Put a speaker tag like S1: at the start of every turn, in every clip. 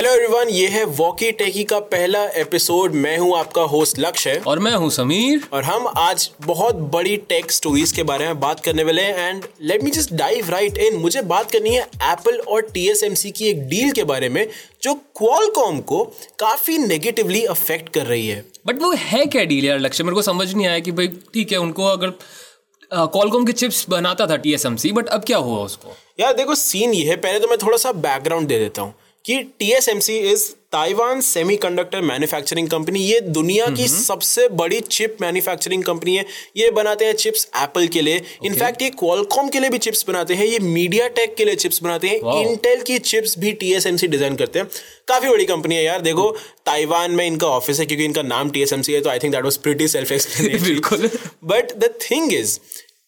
S1: Hello everyone ये है walkie टेकी का पहला एपिसोड मैं हूँ आपका होस्ट लक्ष्य
S2: और मैं हूँ समीर।
S1: और हम आज बहुत बड़ी टेक स्टोरीज के बारे में बात करने वाले हैं। And let me just dive right in मुझे बात करनी है एप्पल और टीएसएमसी की एक डील के बारे में जो क्वालकॉम को काफ़ी नेगेटिवली अफेक्ट कर रही है।
S2: बट वो है क्या डील यार लक्ष्य? मेरे को समझ नहीं आया कि भाई ठीक है उनको अगर कॉलकॉम के चिप्स बनाता था टीएसएमसी बट अब क्या हुआ उसको?
S1: यार देखो सीन ये है। पहले तो मैं थोड़ा सा बैकग्राउंड दे देता हूँ। कि TSMC is Taiwan semiconductor manufacturing company ये दुनिया की सबसे बड़ी चिप मैन्युफैक्चरिंग कंपनी है। ये बनाते हैं चिप्स एप्पल के लिए। In fact okay. ये क्वालकॉम के लिए भी चिप्स बनाते हैं। ये मीडिया टेक के लिए चिप्स बनाते हैं। इंटेल की चिप्स भी टीएसएमसी डिज़ाइन करते हैं। काफ़ी बड़ी कंपनी है यार। देखो ताइवान में इनका ऑफ़िस है क्योंकि इनका नाम टीएसएमसी है तो I think that was pretty self
S2: बिल्कुल।
S1: बट द थिंग इज़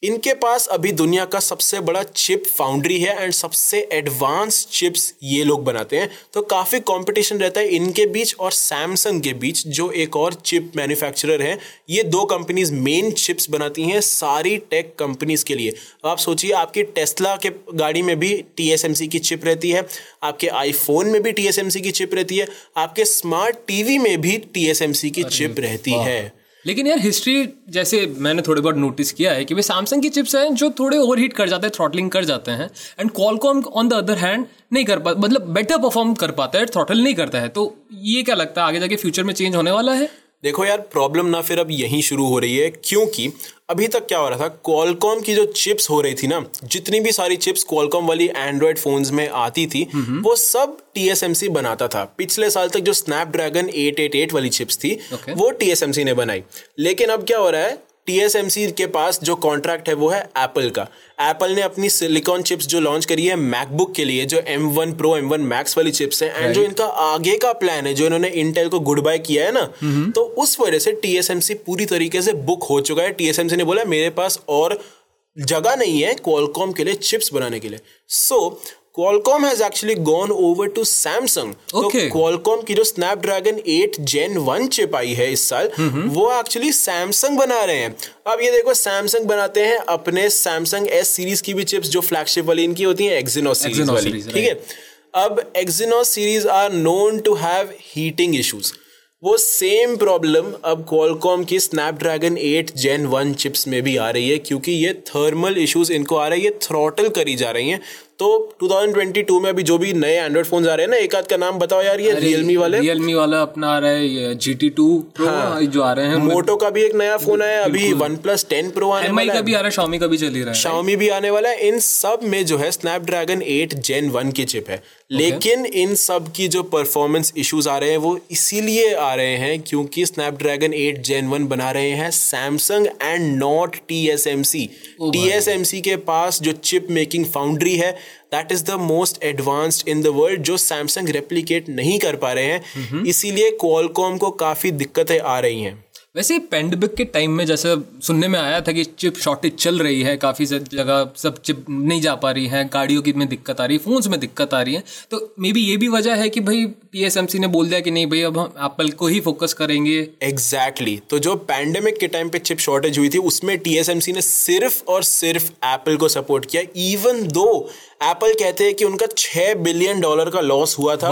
S1: इनके पास अभी दुनिया का सबसे बड़ा चिप फाउंड्री है एंड सबसे एडवांस चिप्स ये लोग बनाते हैं। तो काफ़ी कंपटीशन रहता है इनके बीच और सैमसंग के बीच जो एक और चिप मैन्युफैक्चरर है। ये दो कंपनीज़ मेन चिप्स बनाती हैं सारी टेक कंपनीज़ के लिए। आप सोचिए आपकी टेस्ला के गाड़ी में भी टी की चिप रहती है आपके आईफोन में भी TSMC की चिप रहती है आपके स्मार्ट टीवी में भी TSMC की चिप रहती है।
S2: लेकिन यार हिस्ट्री जैसे मैंने थोड़े बहुत नोटिस किया है कि भाई सैमसंग की चिप्स हैं जो थोड़े ओवर हीट कर जाते हैं थ्रॉटलिंग कर जाते हैं and Qualcomm on the other hand नहीं कर पा मतलब बेटर परफॉर्म कर पाता है थ्रॉटल नहीं करता है। तो ये क्या लगता है, आगे जाके फ्यूचर में चेंज होने वाला है?
S1: देखो यार प्रॉब्लम ना फिर अब यहीं शुरू हो रही है, क्योंकि अभी तक क्या हो रहा था? कॉलकॉम की जो चिप्स हो रही थी ना जितनी भी सारी चिप्स कॉलकॉम वाली एंड्रॉयड फोन्स में आती थी वो सब टीएसएमसी बनाता था। पिछले साल तक जो स्नैपड्रैगन 888 वाली चिप्स थी okay. वो टीएसएमसी ने बनाई। लेकिन अब क्या हो रहा है? टीएसएमसी के पास जो कॉन्ट्रैक्ट है वो है एप्पल का। एप्पल ने अपनी सिलिकॉन चिप्स जो लॉन्च करी है मैकबुक के लिए जो M1 Pro M1 Max वाली चिप्स है एंड जो इनका आगे का प्लान है जो इन्होंने इंटेल को गुड बाय किया है ना तो उस वजह से टीएसएमसी पूरी तरीके से बुक हो चुका है। टीएसएमसी ने बोला मेरे पास और जगह नहीं है क्वालकॉम के लिए चिप्स बनाने के लिए। सो so, Qualcomm has actually gone over to Samsung. Okay. तो Qualcomm की जो Snapdragon 8 Gen 1 चिप आई है इस साल mm-hmm. वो एक्चुअली Samsung बना रहे हैं अब ये देखो Samsung बनाते हैं अपने Samsung S सीरीज़ की भी चिप्स जो फ्लैगशिप वाली इनकी होती हैं Exynos सीरीज़ वाली ठीक है अब Exynos series are known to have heating issues वो सेम प्रॉब्लम अब क्वालकॉम की स्नैपड्रैगन 8 जेन 1 चिप्स में भी आ रही है क्योंकि ये थर्मल इश्यूज़ इनको आ रहे हैं ये थ्रॉटल करी जा रही हैं तो 2022 में अभी जो भी नए एंड्रॉइड फ़ोन आ रहे हैं ना एक आध का नाम बताओ यार ये रियलमी वाले।
S2: रियलमी वाला अपना आ रहा है जी टी टू हाँ, जो आ रहे हैं
S1: मोटो का भी एक नया फ़ोन आया अभी वन प्लस टेन प्रो आने
S2: वाला का भी आ रहा है शाओमी का भी चल रहा है।
S1: शाओमी भी आने वाला है। इन सब में जो है स्नैपड्रैगन एट जेन वन की चिप है। लेकिन इन सब की जो परफॉर्मेंस इश्यूज़ आ रहे हैं वो इसीलिए आ रहे हैं क्योंकि स्नैपड्रैगन एट जेन वन बना रहे हैं Samsung and not T S M C T S M C के पास जो चिप मेकिंग फाउंड्री है that is the most advanced in the world जो सैमसंग रेप्लीकेट नहीं कर पा रहे हैं। इसीलिए क्वालकॉम को काफ़ी दिक्कतें आ रही हैं।
S2: वैसे पेंडेमिक के टाइम में जैसे सुनने में आया था कि चिप शॉर्टेज चल रही है काफ़ी जगह सब चिप नहीं जा पा रही है गाड़ियों की में दिक्कत आ रही है फोन्स में दिक्कत आ रही है। तो मे बी ये भी वजह है कि भाई टीएसएमसी ने बोल दिया कि नहीं भाई अब हम एप्पल को ही फोकस करेंगे।
S1: Exactly exactly. तो जो पैंडेमिक के टाइम पे चिप शॉर्टेज हुई थी उसमें टीएसएमसी ने सिर्फ़ और सिर्फ़ एप्पल को सपोर्ट किया इवन दो एप्पल कहते हैं कि उनका छह बिलियन डॉलर का लॉस हुआ था।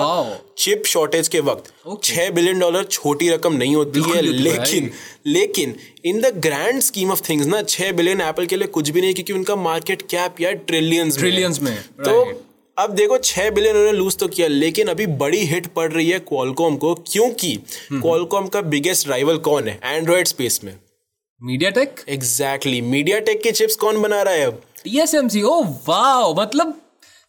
S1: चिप शॉर्टेज के वक्त। छह बिलियन डॉलर छोटी रकम नहीं होती है लेकिन लेकिन in the grand scheme of things ना छह बिलियन एप्पल के लिए कुछ भी नहीं क्योंकि उनका मार्केट कैप या ट्रिलियंस
S2: ट्रिलियंस में
S1: तो अब देखो छह बिलियन उन्होंने लूज तो किया लेकिन अभी बड़ी हिट पड़ रही है क्वालकॉम को क्योंकि क्वालकॉम का बिगेस्ट राइवल कौन है? एंड्रॉइड स्पेस में।
S2: MediaTek
S1: exactly MediaTek के चिप्स कौन बना रहा है अब?
S2: टीएसएमसी ओ वाओ मतलब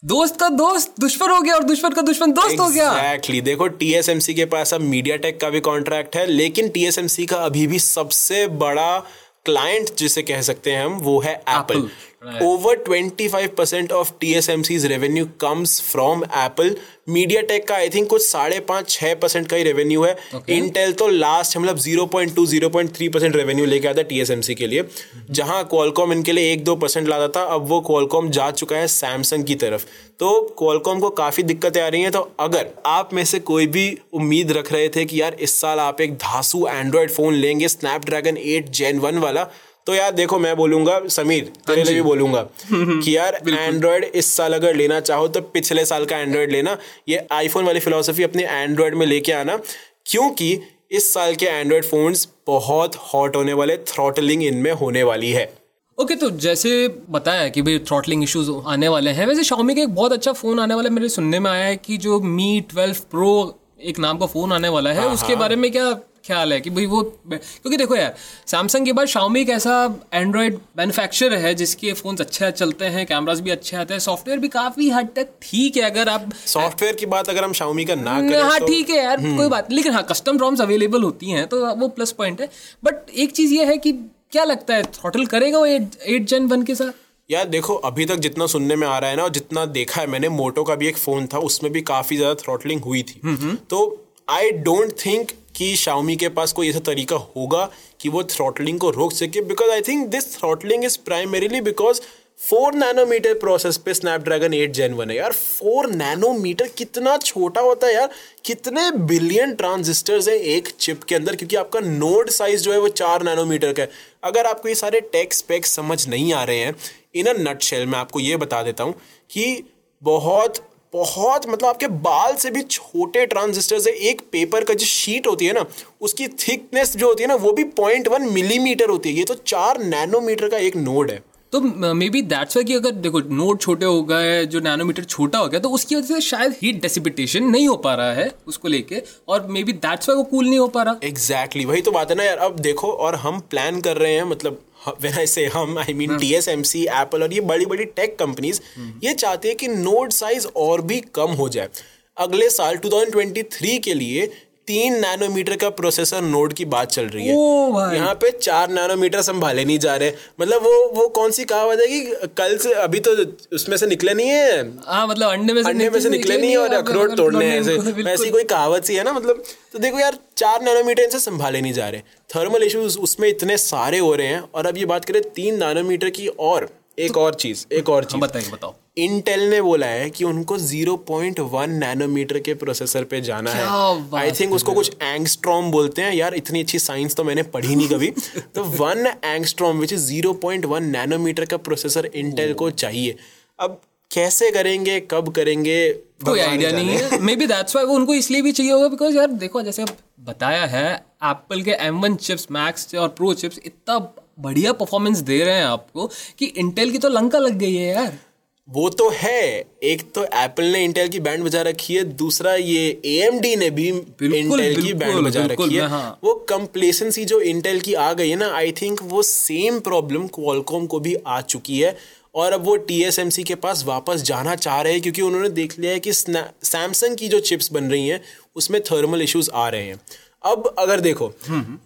S2: दोस्त का दोस्त दुश्मन हो गया और दुश्मन का दुश्मन दोस्त exactly. हो गया।
S1: एग्जैक्टली देखो टीएसएमसी के पास अब मीडिया टेक का भी कॉन्ट्रैक्ट है लेकिन टीएसएमसी का अभी भी सबसे बड़ा क्लाइंट जिसे कह सकते हैं हम वो है Apple over twenty five percent of T S M C's revenue comes from Apple MediaTek का आई थिंक कुछ साढ़े पाँच छह परसेंट का ही रेवेन्यू है। इंटेल तो लास्ट मतलब zero point two zero point three percent revenue लेके आता है टीएसएमसी के लिए। जहाँ क्वालकॉम इनके लिए एक दो परसेंट लाता था अब वो क्वालकॉम जा चुका है सैमसंग की तरफ़। तो क्वालकॉम को काफ़ी दिक्कतें आ रही हैं। तो अगर आप में से कोई भी उम्मीद रख रहे थे कि यार इस साल आप एक धासु एंड्रॉयड फ़ोन लेंगे स्नैपड्रैगन एट जेन वन वाला तो यार देखो मैं बोलूँगा समीर तेरे लिए भी बोलूँगा कि यार एंड्रॉयड इस साल अगर लेना चाहो तो पिछले साल का एंड्रॉयड लेना। ये आईफोन वाली फिलोसफी अपने एंड्रॉयड में लेके आना क्योंकि इस साल के एंड्रॉयड फोन्स बहुत हॉट होने वाले थ्रॉटलिंग इनमें होने वाली है।
S2: ओके okay, तो जैसे बताया कि भाई थ्रॉटलिंग इश्यूज़ आने वाले हैं वैसे Xiaomi का एक बहुत अच्छा फ़ोन आने वाला है मेरे सुनने में आया है कि जो मी ट्वेल्व प्रो एक नाम का फ़ोन आने वाला है उसके बारे में क्या ख्याल है कि भाई वो क्योंकि देखो यार सैमसंग के बाद शाओमी एक ऐसा एंड्रॉयड मैन्युफैक्चरर है जिसके फ़ोन अच्छे चलते हैं कैमरास भी अच्छे आते हैं सॉफ्टवेयर भी काफ़ी हद तक ठीक है अगर आप
S1: सॉफ्टवेयर की बात अगर हम शाओमी का ना करें
S2: हाँ
S1: तो...
S2: ठीक है यार कोई बात लेकिन हाँ कस्टम रॉम्स अवेलेबल होती हैं तो वो प्लस पॉइंट है। बट एक चीज़ ये है कि क्या लगता है थ्रॉटल करेगा वो एट जेन वन के साथ?
S1: यार देखो अभी तक जितना सुनने में आ रहा है ना और जितना देखा है मैंने मोटो का भी एक फ़ोन था उसमें भी काफ़ी ज़्यादा थ्रॉटलिंग हुई थी। तो आई डोंट थिंक कि शाओमी के पास कोई ऐसा तरीका होगा कि वो थ्रॉटलिंग को रोक सके। Because I think this throttling is primarily because four nanometer process पे स्नैपड्रैगन एट जेन वन है। यार फोर नैनोमीटर कितना छोटा होता है यार। कितने बिलियन ट्रांजिस्टर्स हैं एक चिप के अंदर, क्योंकि आपका नोड साइज़ जो है वो चार नैनोमीटर का है। अगर आपको ये सारे टेक्स स्पेक्स समझ नहीं आ रहे हैं इन अ नट शेल मैं आपको ये बता देता हूँ कि बहुत बहुत मतलब आपके बाल से भी छोटे ट्रांजिस्टर है एक पेपर का जो शीट होती है ना उसकी थिकनेस जो होती है ना वो भी पॉइंट वन मिलीमीटर होती है। ये तो चार नैनोमीटर का एक नोड है।
S2: तो मे बी दैट्स वाई कि अगर देखो नोड छोटे हो गए जो नैनोमीटर छोटा हो गया तो उसकी वजह से शायद हीट डेसिपिटेशन नहीं हो पा रहा है उसको लेके और मे बी दैट्स वाई वो कूल नहीं हो पा रहा।
S1: एग्जैक्टली exactly, वही तो बात है ना यार। अब देखो और हम प्लान कर रहे हैं मतलब वेन आई से हम I mean T S M C Apple और ये बड़ी बड़ी टेक कंपनीज़ ये चाहती है कि नोड साइज़ और भी कम हो जाए। अगले साल 2023 के लिए तीन नैनोमीटर का प्रोसेसर नोड की बात चल रही है। यहाँ पे चार नैनोमीटर संभाले नहीं जा रहे। मतलब वो वो कौन सी कहावत है कि कल से अभी तो उसमें से निकले नहीं है?
S2: आ, हाँ, मतलब अंडे में से
S1: अंडे में से निकले नहीं है और अखरोट तोड़ने ऐसे। ऐसी कोई कहावत सी है ना मतलब? तो देखो यार चार नैनोमीटर इनसे संभाले नहीं जा रहे। थर्मल इश्यूज़ उसमें इतने सारे हो रहे हैं। और अब ये बात करें तीन नैनोमीटर की और। एक और चीज़ एक और चीज़।
S2: बताइए बताओ।
S1: इंटेल ने बोला है कि उनको 0.1 नैनोमीटर के प्रोसेसर पे जाना है। आई थिंक उसको कुछ एंगस्ट्रॉम बोलते हैं। यार इतनी अच्छी साइंस तो मैंने पढ़ी नहीं कभी। तो one angstrom which is 0.1 nanometer का प्रोसेसर इंटेल को चाहिए। अब कैसे करेंगे कब करेंगे
S2: कोई आइडिया नहीं है। मे बी दैट्स वाई वो उनको इसलिए भी चाहिए होगा बिकॉज़ यार देखो जैसे बताया है एप्पल के एम वन चिप्स मैक्स और प्रो चिप्स इतना बढ़िया परफॉर्मेंस दे रहे हैं आपको कि इंटेल की तो लंका लग गई है यार।
S1: वो तो है। एक तो एप्पल ने इंटेल की बैंड बजा रखी है दूसरा ये ए ने भी इंटेल की बैंड बजा रखी है। हाँ। वो कंप्लेसेंसी जो इंटेल की आ गई है ना आई थिंक वो सेम प्रॉब्लम क्वालकॉम को भी आ चुकी है। और अब वो टी के पास वापस जाना चाह रहे हैं क्योंकि उन्होंने देख लिया है कि सैमसंग की जो चिप्स बन रही हैं उसमें थर्मल इश्यूज़ आ रहे हैं। अब अगर देखो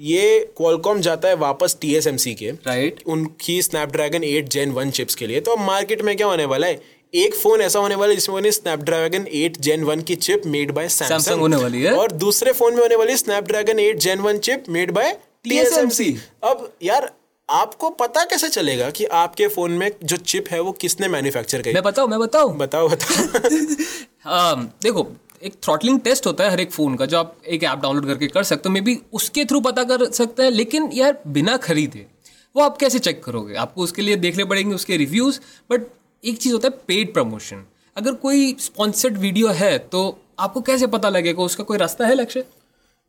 S1: ये क्वालकॉम जाता है वापस टीएसएमसी के
S2: राइट
S1: उनकी स्नैपड्रैगन 8 जेन 1 चिप्स के लिए। तो अब मार्केट में क्या होने वाला है? एक फ़ोन ऐसा होने वाला है जिसमें होने स्नैपड्रैगन 8 जेन 1 की चिप मेड बाय सैमसंग
S2: होने वाली है।
S1: और दूसरे फ़ोन में होने वाली है Snapdragon 8 gen 1 chip made by TSMC अब यार आपको पता कैसे चलेगा कि आपके फ़ोन में जो चिप है वो किसने मैन्युफैक्चर की
S2: मैं बताऊँ मैं बताऊँ?
S1: बताओ बताओ।
S2: आ, देखो एक थ्रॉटलिंग टेस्ट होता है हर एक फ़ोन का, जो आप एक ऐप डाउनलोड करके कर सकते हो मे बी उसके थ्रू पता कर सकते हैं, लेकिन यार बिना खरीदे, वो आप कैसे चेक करोगे? आपको उसके लिए देखने पड़ेंगे उसके रिव्यूज़ बट एक चीज़ होता है पेड प्रमोशन अगर कोई स्पॉन्सर्ड वीडियो है तो आपको कैसे पता लगेगा? उसका कोई रास्ता है, लक्ष्य?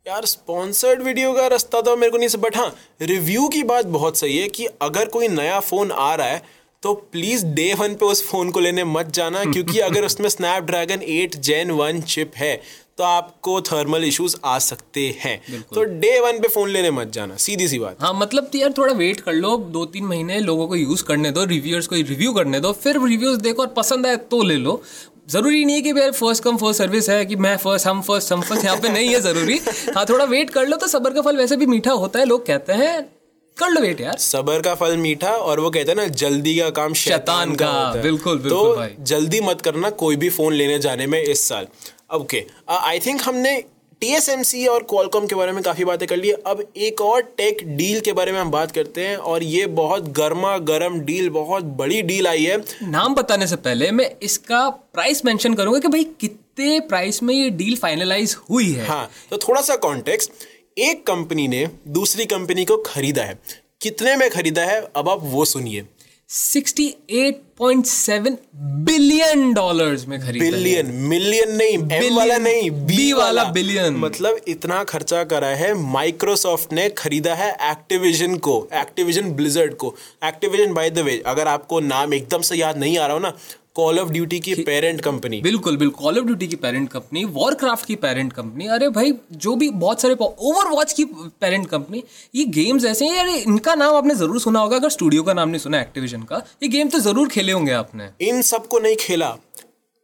S1: यार स्पॉन्सर्ड वीडियो का रास्ता तो मेरे को नहीं, बट हाँ रिव्यू की बात बहुत सही है कि अगर कोई नया फ़ोन आ रहा है तो प्लीज़ डे वन पे उस फ़ोन को लेने मत जाना क्योंकि अगर उसमें Snapdragon eight gen one chip है तो आपको थर्मल इश्यूज़ आ सकते हैं। तो डे वन पे फ़ोन लेने मत जाना सीधी सी बात।
S2: हाँ मतलब यार थोड़ा वेट कर लो दो तीन महीने लोगों को यूज़ करने दो रिव्यूअर्स को रिव्यू करने दो फिर रिव्यूज़ देखो और पसंद आए तो ले लो। ज़रूरी नहीं है कि भाई फ़र्स्ट कम फ़र्स्ट सर्विस है कि मैं फ़र्स्ट हम फ़र्स्ट हम फ़र्स्ट यहाँ पे नहीं है ज़रूरी। हाँ थोड़ा वेट कर लो तो सबर का फल वैसे भी मीठा होता है लोग कहते हैं कर लो वेट यार।
S1: सबर का फल मीठा और वो कहते हैं ना जल्दी का काम शैतान का,
S2: का। बिल्कुल बिल्कुल
S1: तो भाई। जल्दी मत करना कोई भी फ़ोन लेने जाने में इस साल। ओके आई थिंक हमने टीएसएमसी और क्वालकॉम के बारे में काफ़ी बातें कर ली। अब एक और टेक डील के बारे में हम बात करते हैं और ये बहुत गर्मा गर्म डील बहुत बड़ी डील आई है।
S2: नाम बताने से पहले मैं इसका प्राइस मेंशन करूँगा कि भाई कितने प्राइस में ये डील फाइनलाइज हुई है।
S1: हाँ तो थोड़ा सा कॉन्टेक्स्ट एक कंपनी ने दूसरी कंपनी को खरीदा है। कितने में खरीदा है? अब आप वो सुनिए।
S2: 68.7 बिलियन डॉलर्स में खरीदा
S1: बिलियन मिलियन नहीं
S2: Billion,
S1: वाला नहीं
S2: B वाला billion।
S1: मतलब इतना खर्चा करा है माइक्रोसॉफ्ट ने खरीदा है एक्टिविजन को एक्टिविजन ब्लिजर्ड को। एक्टिविजन बाय द वे अगर आपको नाम एकदम से याद नहीं आ रहा हो ना कॉल ऑफ़ ड्यूटी की पेरेंट कंपनी
S2: बिल्कुल बिल्कुल। कॉल ऑफ़ ड्यूटी की पेरेंट कंपनी वॉरक्राफ्ट की पेरेंट कंपनी अरे भाई जो भी बहुत सारे ओवर की पेरेंट कंपनी ये गेम्स ऐसे हैं अरे इनका नाम आपने ज़रूर सुना होगा अगर स्टूडियो का नाम नहीं सुना एक्टिविजन का ये गेम तो ज़रूर खेले होंगे आपने।
S1: इन सबको नहीं खेला।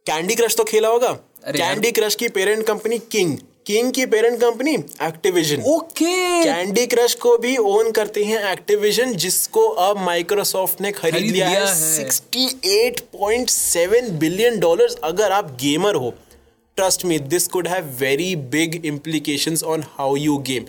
S1: कैंडी क्रश तो खेला होगा। कैंडी क्रश की पेरेंट कंपनी किंग किंग की parent company Activision
S2: okay.
S1: Candy Crush को भी ओन करते हैं एक्टिविजन जिसको अब माइक्रोसॉफ्ट ने खरीद
S2: खरीद
S1: लिया है।
S2: लिया है।
S1: 68.7 बिलियन डॉलर्स अगर आप गेमर हो। Trust me this could have very big implications on how you game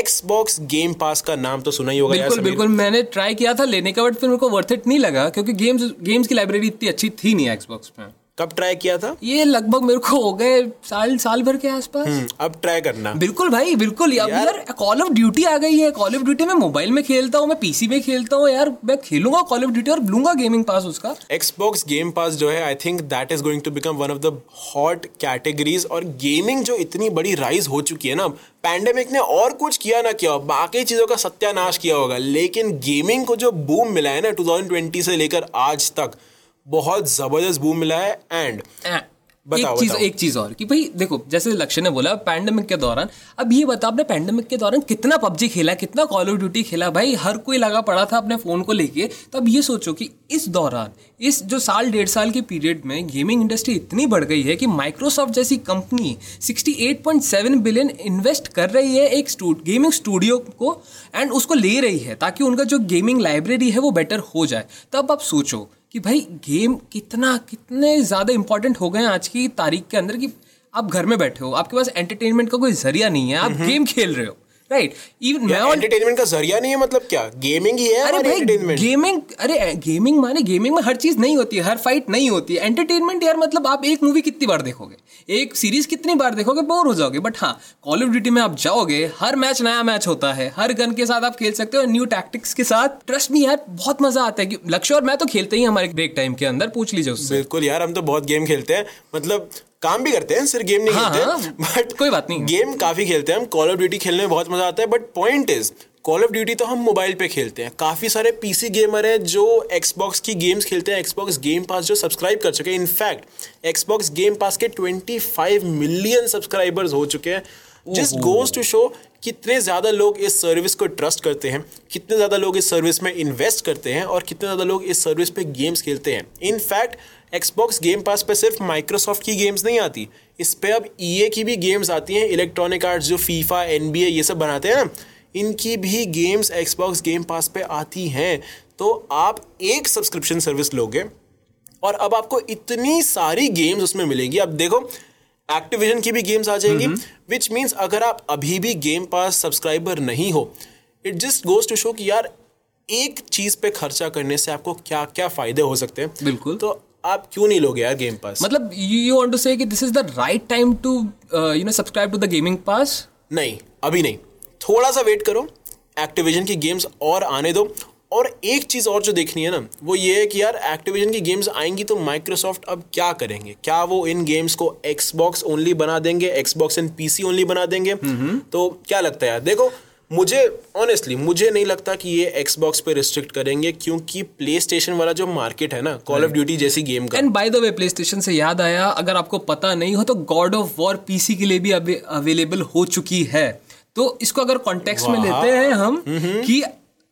S1: Xbox game pass का नाम तो सुना ही होगा
S2: बिल्कुल बिल्कुल। मैंने ट्राई किया था लेने का बट फिर मेरे को वर्थ इट नहीं लगा क्योंकि गेम्स गेम्स की लाइब्रेरी इतनी अच्छी थी नहीं एक्सबॉक्स में।
S1: कब ट्राई किया था?
S2: ये लगभग मेरे को हो गए साल साल भर के आसपास।
S1: हम्म, अब ट्राई करना।
S2: बिल्कुल भाई बिल्कुल। अब यार कॉल ऑफ़ ड्यूटी आ गई है। कॉल ऑफ़ ड्यूटी मैं मोबाइल में खेलता हूँ मैं पीसी में खेलता हूँ। यार मैं खेलूँगा कॉल ऑफ़ ड्यूटी और लूँगा गेमिंग पास उसका।
S1: Xbox गेम पास जो है I think that is going to become one of the hot categories और गेमिंग जो इतनी बड़ी राइज हो चुकी है ना पैंडेमिक ने और कुछ किया ना किया बाकी चीज़ों का सत्यानाश किया होगा। लेकिन गेमिंग को जो बूम मिला है ना 2020 से लेकर आज तक बहुत ज़बरदस्त बूम मिला है एंड बताओ,
S2: एक
S1: चीज़
S2: एक चीज़ और कि भाई देखो जैसे लक्ष्य ने बोला पैंडेमिक के दौरान अब ये बता आपने पैंडेमिक के दौरान कितना पबजी खेला कितना कॉल ऑफ़ ड्यूटी खेला? भाई हर कोई लगा पड़ा था अपने फ़ोन को लेके। तो अब ये सोचो कि इस दौरान इस जो साल डेढ़ साल के पीरियड में गेमिंग इंडस्ट्री इतनी बढ़ गई है कि माइक्रोसॉफ्ट जैसी कंपनी 68.7 बिलियन इन्वेस्ट कर रही है एक गेमिंग स्टूडियो को एंड उसको ले रही है ताकि उनका जो गेमिंग लाइब्रेरी है वो बेटर हो जाए। तब आप सोचो कि भाई गेम कितना कितने ज़्यादा इंपॉर्टेंट हो गए हैं आज की तारीख के अंदर कि आप घर में बैठे हो आपके पास एंटरटेनमेंट का कोई ज़रिया नहीं है आप गेम खेल रहे हो। राइट इवन मैं और
S1: एंटरटेनमेंट का ज़रिया नहीं है मतलब क्या? गेमिंग ही है
S2: अरे भाई गेमिंग अरे गेमिंग माने गेमिंग में हर चीज़ नहीं होती है हर फाइट नहीं होती है। एंटरटेनमेंट यार मतलब आप एक मूवी कितनी बार देखोगे? एक सीरीज़ कितनी बार देखोगे बोर हो जाओगे। बट हाँ कॉल ऑफ़ ड्यूटी में आप जाओगे हर मैच नया मैच होता है। हर गन के साथ आप खेल सकते हो न्यू टैक्टिक्स के साथ। ट्रस्ट मी यार बहुत मज़ा आता है कि लक्ष्य और मैं तो खेलते ही हमारे ब्रेक टाइम के अंदर पूछ लीजिए उससे।
S1: बिल्कुल यार हम तो बहुत गेम खेलते हैं। मतलब काम भी करते हैं सिर्फ़ गेम नहीं
S2: हाँ,
S1: खेलते
S2: हाँ,
S1: बट
S2: कोई बात नहीं।
S1: गेम काफ़ी खेलते हैं हम कॉल ऑफ़ ड्यूटी खेलने में बहुत मज़ा आता है but point is Call of Duty तो हम मोबाइल पे खेलते हैं। काफ़ी सारे पीसी गेमर हैं जो एक्सबॉक्स की गेम्स खेलते हैं एक्सबॉक्स गेम पास जो सब्सक्राइब कर चुके हैं। इनफैक्ट एक्सबॉक्स गेम पास के 25 मिलियन सब्सक्राइबर्स हो चुके हैं। जस्ट गोज टू शो कितने ज़्यादा लोग इस सर्विस को ट्रस्ट करते हैं कितने ज़्यादा लोग इस सर्विस में इन्वेस्ट करते हैं और कितने ज़्यादा लोग इस सर्विस पे गेम्स खेलते हैं। इनफैक्ट एक्सबॉक्स गेम पास पे सिर्फ़ माइक्रोसॉफ्ट की गेम्स नहीं आती। इस पे अब EA की भी गेम्स आती हैं इलेक्ट्रॉनिक आर्ट्स जो फीफा एन ये सब बनाते हैं ना इनकी भी गेम्स एक्सबॉक्स गेम पास पे आती हैं। तो आप एक सब्सक्रिप्शन सर्विस लोगे और अब आपको इतनी सारी गेम्स उसमें मिलेंगी। अब देखो एक्टिविजन की भी गेम्स आ जाएँगी विच मीन्स अगर आप अभी भी गेम पास सब्सक्राइबर नहीं हो it just goes to show कि यार एक चीज़ पे खर्चा करने से आपको क्या क्या फ़ायदे हो सकते हैं।
S2: बिल्कुल।
S1: तो आप क्यों नहीं लोगे यार गेम पास
S2: मतलब यू वांट टू से कि this is the right time to you know subscribe to the gaming pass
S1: नहीं अभी नहीं। थोड़ा सा वेट करो। एक्टिविजन की गेम्स और आने दो। और एक चीज़ और जो देखनी है ना वो ये है कि यार एक्टिविजन की गेम्स आएँगी तो माइक्रोसॉफ्ट अब क्या करेंगे? क्या वो इन गेम्स को एक्सबॉक्स ओनली बना देंगे एक्सबॉक्स एंड पीसी ओनली बना देंगे? तो क्या लगता है यार? देखो मुझे ऑनेस्टली मुझे नहीं लगता कि ये एक्सबॉक्स पे रिस्ट्रिक्ट करेंगे क्योंकि प्ले स्टेशन वाला जो मार्केट है ना कॉल ऑफ़ ड्यूटी जैसी गेम का।
S2: And by the way PlayStation से याद आया अगर आपको पता नहीं हो तो गॉड ऑफ़ वॉर पीसी के लिए भी अवेलेबल हो चुकी है। तो इसको अगर कॉन्टेक्स्ट में लेते हैं हम कि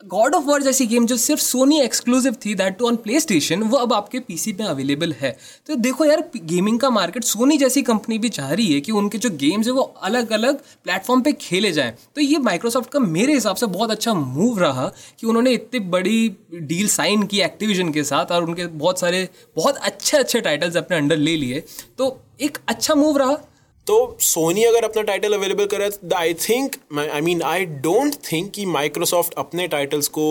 S2: गॉड ऑफ़ वॉर जैसी गेम जो सिर्फ़ सोनी एक्सक्लूसिव थी that too on PlayStation वो अब आपके पीसी पे अवेलेबल है। तो देखो यार गेमिंग का मार्केट सोनी जैसी कंपनी भी चाह रही है कि उनके जो गेम्स है वो अलग अलग प्लेटफॉर्म पे खेले जाएँ। तो ये माइक्रोसॉफ्ट का मेरे हिसाब से बहुत अच्छा मूव रहा कि उन्होंने इतनी बड़ी डील साइन की एक्टिविजन के साथ और उनके बहुत सारे, बहुत अच्छे अच्छे टाइटल्स अपने अंडर ले लिए। तो एक अच्छा मूव रहा।
S1: तो सोनी अगर अपना टाइटल अवेलेबल करे तो I think I mean I don't think कि माइक्रोसॉफ्ट अपने टाइटल्स को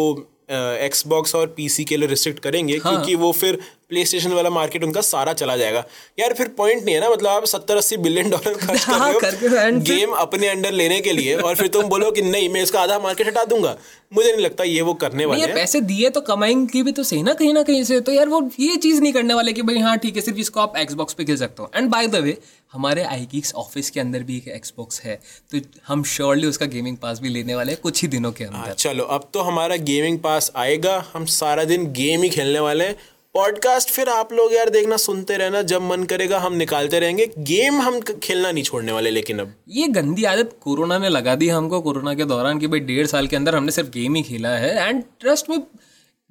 S1: एक्सबॉक्स और पीसी के लिए रिस्ट्रिक्ट करेंगे हाँ. क्योंकि वो फिर प्ले स्टेशन वाला मार्केट उनका सारा चला जाएगा। यार फिर पॉइंट नहीं है ना मतलब आप सत्तर अस्सी बिलियन डॉलर खर्च कर
S2: हाँ,
S1: रहे हो गेम अपने अंडर लेने के लिए और फिर तुम बोलो कि नहीं मैं इसका आधा मार्केट हटा दूँगा। मुझे नहीं लगता ये वो करने वाले हैं।
S2: पैसे दिए तो कमाएँगे भी तो सही ना कहीं ना कहीं से। तो यार वो ये चीज़ नहीं करने वाले कि भाई हाँ ठीक है सिर्फ़ इसको आप एक्सबॉक्स पे खेल सकते हो। एंड बाय द वे हमारे आई गीक्स ऑफ़िस के अंदर भी एक एक्सबॉक्स है तो हम श्योरली उसका गेमिंग पास भी लेने वाले हैं कुछ ही दिनों के अंदर।
S1: हाँ, चलो अब तो हमारा गेमिंग पास आएगा। हम सारा दिन गेम ही खेलने वाले हैं। पॉडकास्ट फिर आप लोग यार देखना सुनते रहना जब मन करेगा हम निकालते रहेंगे। गेम हम खेलना नहीं छोड़ने वाले लेकिन अब।
S2: ये गंदी आदत कोरोना ने लगा दी हमको कोरोना के दौरान कि भाई डेढ़ साल के अंदर हमने सिर्फ़ गेम ही खेला है। एंड ट्रस्ट में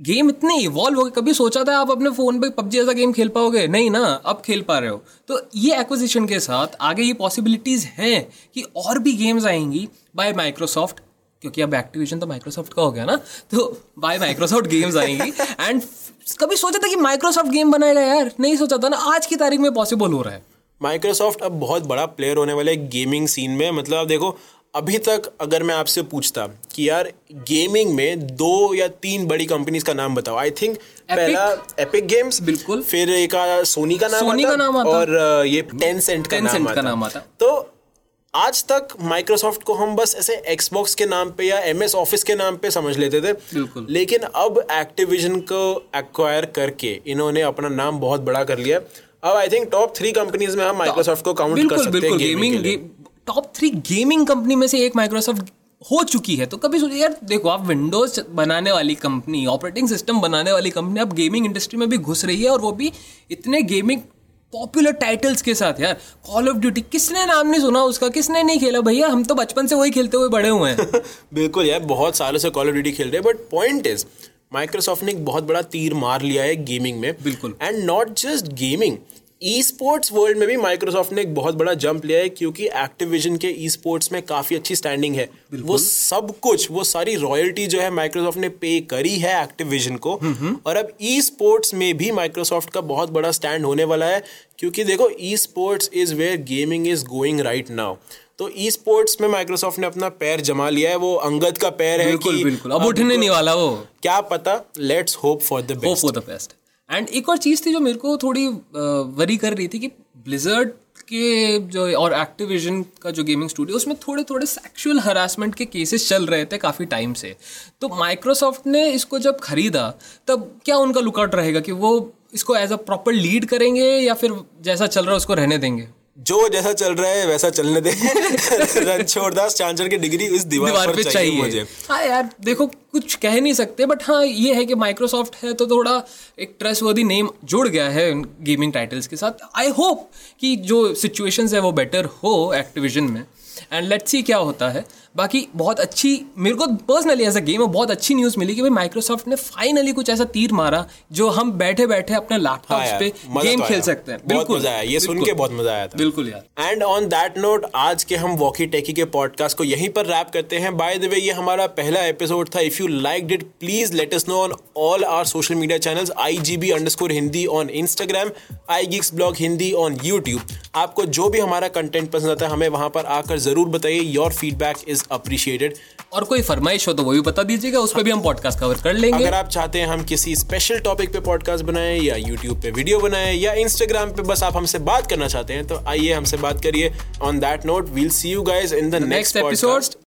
S2: गेम इतने इवॉल्व हो गए। कभी सोचा था आप अपने फ़ोन पे पबजी जैसा गेम खेल पाओगे? नहीं ना अब खेल पा रहे हो। तो ये एक्विजिशन के साथ आगे ये पॉसिबिलिटीज हैं कि और भी गेम्स आएँगी बाय माइक्रोसॉफ्ट क्योंकि अब एक्टिविजन तो माइक्रोसॉफ्ट का हो गया ना। तो बाय माइक्रोसॉफ्ट गेम्स आएँगी। एंड कभी सोचा था कि माइक्रोसॉफ्ट गेम बनाएगा यार? नहीं सोचा था ना? आज की तारीख में पॉसिबल हो रहा है।
S1: माइक्रोसॉफ्ट अब बहुत बड़ा प्लेयर होने वाला है गेमिंग सीन में। मतलब आप देखो अभी तक अगर मैं आपसे पूछता कि यार गेमिंग में दो या तीन बड़ी कंपनीज़ का नाम बताओ। आई थिंक पहला एपिक गेम्स
S2: बिल्कुल।
S1: फिर एक सोनी का नाम
S2: सोनी
S1: आता
S2: का नाम आता।
S1: और ये टेंसेंट का, नाम
S2: का नाम आता।
S1: तो आज तक माइक्रोसॉफ्ट को हम बस ऐसे एक्सबॉक्स के नाम पे या एम एस ऑफ़िस के नाम पे समझ लेते थे।
S2: बिल्कुल।
S1: लेकिन अब एक्टिविजन को एक्वायर करके इन्होंने अपना नाम बहुत बड़ा कर लिया। अब I think top three companies में हम माइक्रोसॉफ्ट को काउंट कर सकते हैं gaming
S2: top three gaming company में से एक माइक्रोसॉफ्ट हो चुकी है। तो कभी सोचिए यार देखो आप विंडोज़ बनाने वाली कंपनी ऑपरेटिंग सिस्टम बनाने वाली कंपनी अब गेमिंग इंडस्ट्री में भी घुस रही है और वो भी इतने गेमिंग पॉपुलर टाइटल्स के साथ यार। कॉल ऑफ़ ड्यूटी किसने नाम नहीं सुना उसका? किसने नहीं खेला? भैया हम तो बचपन से वही खेलते हुए बड़े हुए हैं।
S1: बिल्कुल यार बहुत सालों से कॉल ऑफ़ ड्यूटी खेल रहे हैं बट पॉइंट इज़ माइक्रोसॉफ्ट ने एक बहुत बड़ा तीर मार लिया है गेमिंग में।
S2: बिल्कुल।
S1: And not just gaming esports world में भी माइक्रोसॉफ्ट ने एक बहुत बड़ा जंप लिया है क्योंकि एक्टिविजन के ई स्पोर्ट्स में काफ़ी अच्छी स्टैंडिंग है। वो सब कुछ वो सारी रॉयल्टी जो है माइक्रोसॉफ्ट ने पे करी है एक्टिविजन को। और अब ई स्पोर्ट्स में भी माइक्रोसॉफ्ट का बहुत बड़ा स्टैंड होने वाला है क्योंकि देखो esports is where gaming is going right now तो ई स्पोर्ट्स में माइक्रोसॉफ्ट ने अपना पैर जमा लिया है वो अंगद का पैर है
S2: बिल्कुल
S1: कि
S2: बिल्कुल। अब उठने नहीं वाला वो।
S1: क्या पता let's hope for the
S2: hope
S1: best
S2: for the best and एक और चीज़ थी जो मेरे को थोड़ी वरी कर रही थी कि ब्लिजर्ड के जो और एक्टिविजन का जो गेमिंग स्टूडियो उसमें थोड़े थोड़े सेक्सुअल हरासमेंट के केसेस चल रहे थे काफ़ी टाइम से। तो माइक्रोसॉफ्ट ने इसको जब खरीदा, तब क्या उनका लुकआउट रहेगा कि वो इसको एज अ प्रॉपर लीड करेंगे या फिर जैसा चल रहा है उसको रहने देंगे?
S1: जो जैसा चल रहा है वैसा चलने दे। रणछोड़ दास चांचर की डिग्री इस दीवार,
S2: दीवार
S1: पर
S2: पे
S1: चाहिए,
S2: चाहिए।
S1: मुझे।
S2: हाँ यार देखो कुछ कह नहीं सकते बट हाँ ये है कि माइक्रोसॉफ्ट है तो थोड़ा एक ट्रस्टवर्दी नेम जुड़ गया है गेमिंग टाइटल्स के साथ। आई होप कि जो सिचुएशंस है वो बेटर हो एक्टिविजन में। एंड लेट्स सी क्या होता है। बाकी बहुत अच्छी मेरे को पर्सनली एज अ गेम बहुत अच्छी न्यूज़ मिली कि भाई माइक्रोसॉफ्ट ने फाइनली कुछ ऐसा तीर मारा जो हम बैठे बैठे अपने
S1: हाँ
S2: पे गेम
S1: तो
S2: खेल सकते हैं।
S1: बहुत मज़ा आया। ये सुन के बहुत मज़ा आया था।
S2: बिल्कुल यार।
S1: एंड ऑन दैट नोट आज के हम वॉकी टेकी के पॉडकास्ट को यहीं पर रैप करते हैं। बाय द वे ये हमारा पहला एपिसोड था। If you like it please let us know on all our social media channels I G B underscore Hindi on Instagram iGeeks blog Hindi on YouTube आपको जो भी हमारा कंटेंट पसंद आता है हमें वहाँ पर आकर ज़रूर बताइए। योर फीडबैक इज़ अप्रिशिएटेड
S2: और कोई फरमाइश हो तो वो भी बता दीजिएगा उस पर भी हम पॉडकास्ट कवर कर लेंगे।
S1: अगर आप चाहते हैं हम किसी स्पेशल टॉपिक पे पॉडकास्ट बनाए या यूट्यूब पे वीडियो बनाए या इंस्टाग्राम पे बस आप हमसे बात करना चाहते हैं तो आइए हमसे बात करिए। On that note we'll see you guys in the next
S2: next episode.
S1: Podcast